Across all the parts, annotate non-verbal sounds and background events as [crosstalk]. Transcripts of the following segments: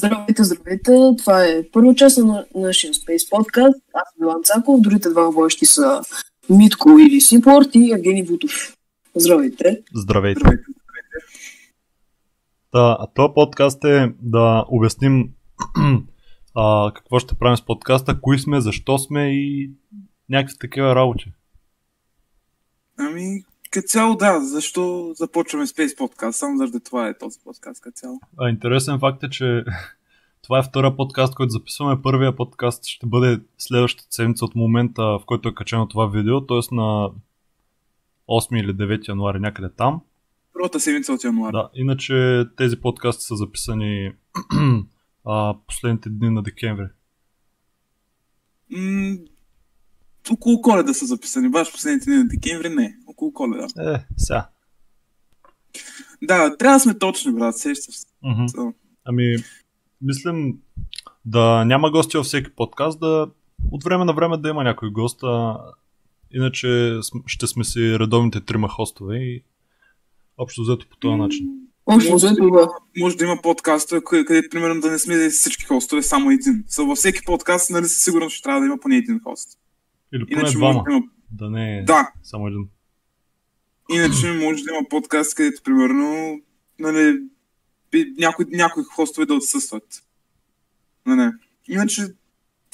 Здравейте, здравейте! Това е първа част на нашия Space Podcast. Аз съм Иван Цаков, другите два водещи са Митко или Симпорт и Евгений Бутов. Здравейте! Здравейте! Да, а този подкаст е да обясним [clears throat] а, какво ще правим с подкаста, кои сме, защо сме и някакви такива работи. Ами, като цяло да, защо започваме Space Podcast? Само заради това е този подкаст като цяло. А, интересен факт е, че [laughs] това е втория подкаст, който записваме. Първия подкаст ще бъде следващата седмица от момента, в който е качено това видео, т.е. на 8 или 9 януари, някъде там. Първата седмица от януари. Да, иначе тези подкасти са записани [clears throat] а, последните дни на декември. М- около коледа са записани. Баш последните дни на декември не. Около коледа. Е, сега. Да, трябва да сме точни, брат. Сещаш се. Mm-hmm. Ами, мислим да няма гости във всеки подкаст, да от време на време да има някой гост, а иначе ще сме си редовните трима хостове и общо взето по този начин. Общо взето, да. Може да има подкаст, където примерно да не сме всички хостове, само един. So, във всеки подкаст, нали със сигурност ще трябва да има поне един хост. Или поне Иначе двама. Да, има... да не е да. само един. Иначе [clears throat] може да има подкаст, където примерно нали, някои, някои хостове да отсъстват. Не, не. Иначе,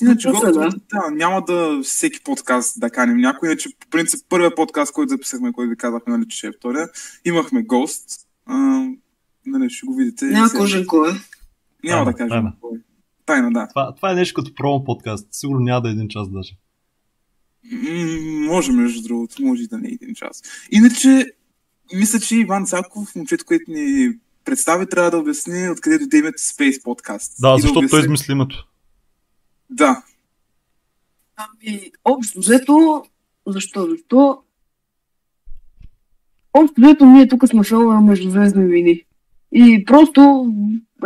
иначе го, да. да, няма да всеки подкаст да каним някой. Иначе, по принцип, първият подкаст, който записахме, който ви казахме, нали, че ще е втория, имахме гост. А, нали, ще го видите. Няма кажем кой е. Няма да, да кажем тайна. кой е. Тайна, да. Това, това е нещо като промо подкаст. Сигурно няма да е един час даже. Може, между другото, може и да не е един час. Иначе, мисля, че Иван Цаков, момчето, което ни представи, трябва да обясни откъде дойде името Space Podcast. Да, защото да обясни... той измисли името. Да. Ами, общо взето, защо? Защо? Общо взето ние тук сме фенове на Междузвездни войни. И просто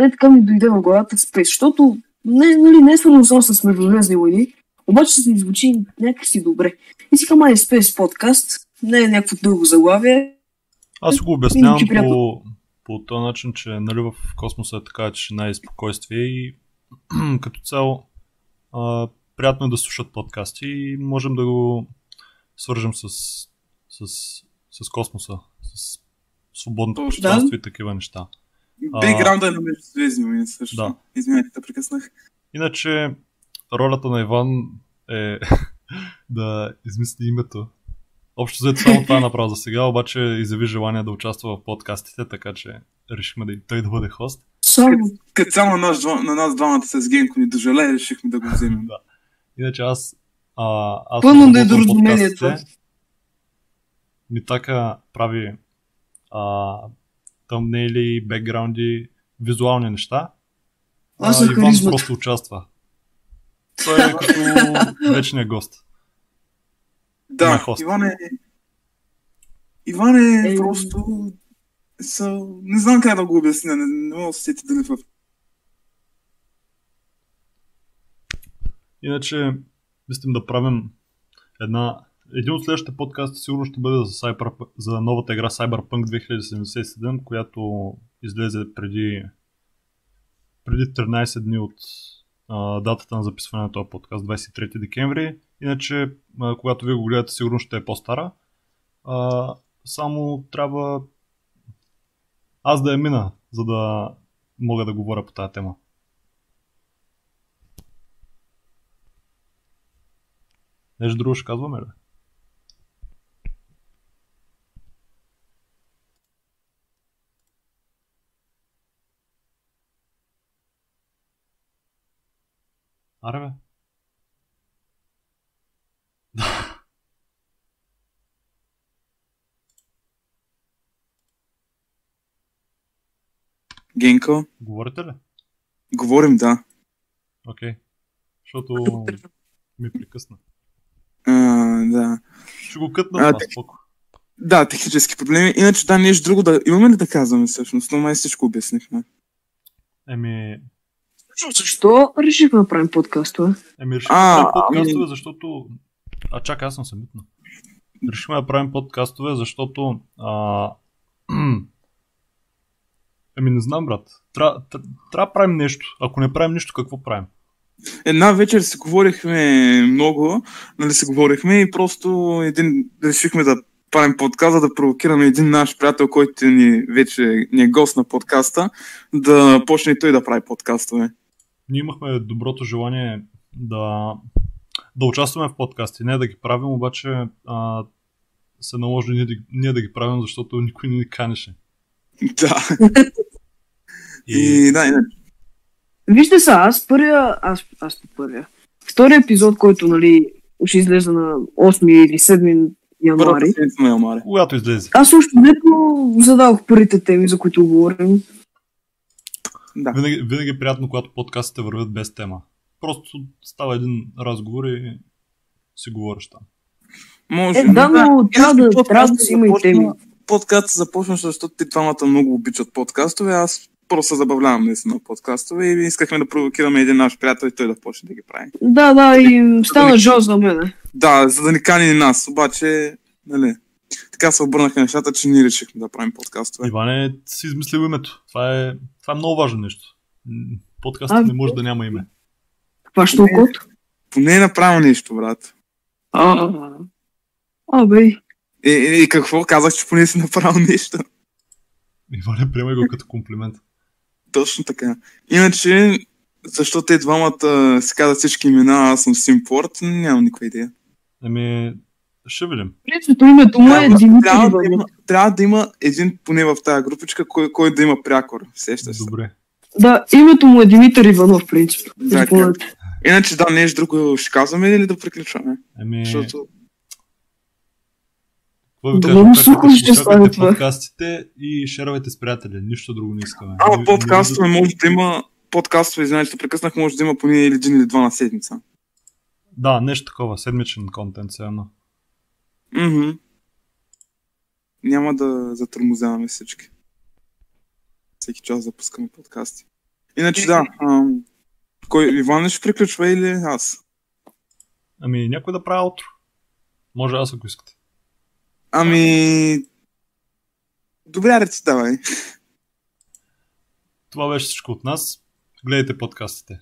е така ми дойде в главата Space, защото не, нали, не е свързано само с Междузвездни войни, обаче се звучи някакси добре. И си към Space подкаст, не е някакво дълго заглавие. Аз го обяснявам по, по този начин, че нали, в космоса е така, че най-спокойствие и [clears throat] като цяло а, приятно е да слушат подкасти и можем да го свържем с, с, с космоса, с свободното пространство да. и такива неща. Бейграунда е на междузвездни също. Да. Извинявайте, да прекъснах. Иначе, ролята на Иван е [laughs] да измисли името Общо взето само това е направо за сега, обаче изяви желание да участва в подкастите, така че решихме да и той да бъде хост. Само. Като само на нас, на нас двамата с Генко ни дожале, решихме да го [laughs] вземем. да. Иначе аз... А, аз Пълно да е доразумението. Митака прави а, тъмнели, бекграунди, визуални неща. Аз а, Иван просто участва. Той е [laughs] като вечния гост. Да, Иван е... Иван е, е просто... Са... Не знам как да го обясня, не, не мога да се сети дали в... Иначе, мислим да правим една... Един от следващите подкасти сигурно ще бъде за, Cyber... за новата игра Cyberpunk 2077, която излезе преди преди 13 дни от а, датата на записване на този подкаст, 23 декември. Иначе, когато вие го гледате, сигурно ще е по-стара. А, само трябва аз да я мина, за да мога да говоря по тази тема. Нещо друго ще казваме ли? Аре бе. Генко? Говорите ли? Говорим, да. Окей. Okay. Защото ми прекъсна. А, да. Ще го кътна а, тех... Да, технически проблеми. Иначе да, нещо друго да... Имаме ли да казваме всъщност? Но май всичко обяснихме. Еми... Защо решихме да правим подкастове? Еми решихме да правим подкастове, защото... А чакай, аз съм се митна. Решихме да правим подкастове, защото а... Ами не знам, брат. Трябва да правим нещо. Ако не правим нищо, какво правим? Една вечер си говорихме много, нали си говорихме и просто един решихме да правим подкаста, да провокираме един наш приятел, който ни вече ни е гост на подкаста, да почне и той да прави подкастове. Ние имахме доброто желание да, да участваме в подкасти, не да ги правим, обаче а, се наложи ние, ние да ги правим, защото никой не ни канеше. Да. И, и да, иначе. Вижте са, аз първия, аз, аз първия. Втория епизод, който, нали, ще излезе на 8 или 7 януари. на януари. Когато излезе. Аз още нето зададох първите теми, за които говорим. Да. Винаги, винаги е приятно, когато подкастите вървят без тема. Просто става един разговор и си говориш там. Може. Е, да, но трябва да, трябва да има и теми. Подкаст започна, защото те двамата много обичат подкастове. Аз просто се забавлявам наистина на подкастове и искахме да провокираме един наш приятел и той да почне да ги прави. Да, да, и стана жо за мене. Да, за да ни кани нас, обаче, нали, така се обърнаха нещата, че ние решихме да правим подкастове. Иване си измислил името. Това е, това е много важно нещо. Подкастът А, не може да няма име. Каква ще код? Поне е направил нещо, брат. А, а, бе. И, и, и какво? Казах, че поне си направил нещо. Иване, приемай го като комплимент. Точно така. Иначе, защо те двамата се казват всички имена, аз съм Симпорт, нямам никаква идея. Ами, ще видим. Принципно името му е Димитър трябва, да Иванов. има, трябва да има един поне в тази групичка, кой, кой да има прякор. Сещаш се. Добре. Да, името му е Димитър Иванов, принцип. Да, Запомнете. Иначе да, нещо друго ще казваме или да приключваме? Ами, Защото какво ви кажа, сухо ще стане това. подкастите и шервайте с приятели. Нищо друго не искаме. А, Не- подкастове не- може да има подкастове, извинявайте, прекъснах, може да има поне един или два на седмица. Да, нещо такова. Седмичен контент все едно. Мгм. Няма да затормозяваме всички. Всеки час запускаме подкасти. Иначе да, ам, кой, Иван ли ще приключва или аз? Ами, някой да прави утро. Може аз, ако искате. Ами... Добре, реци, давай. Това беше всичко от нас. Гледайте подкастите.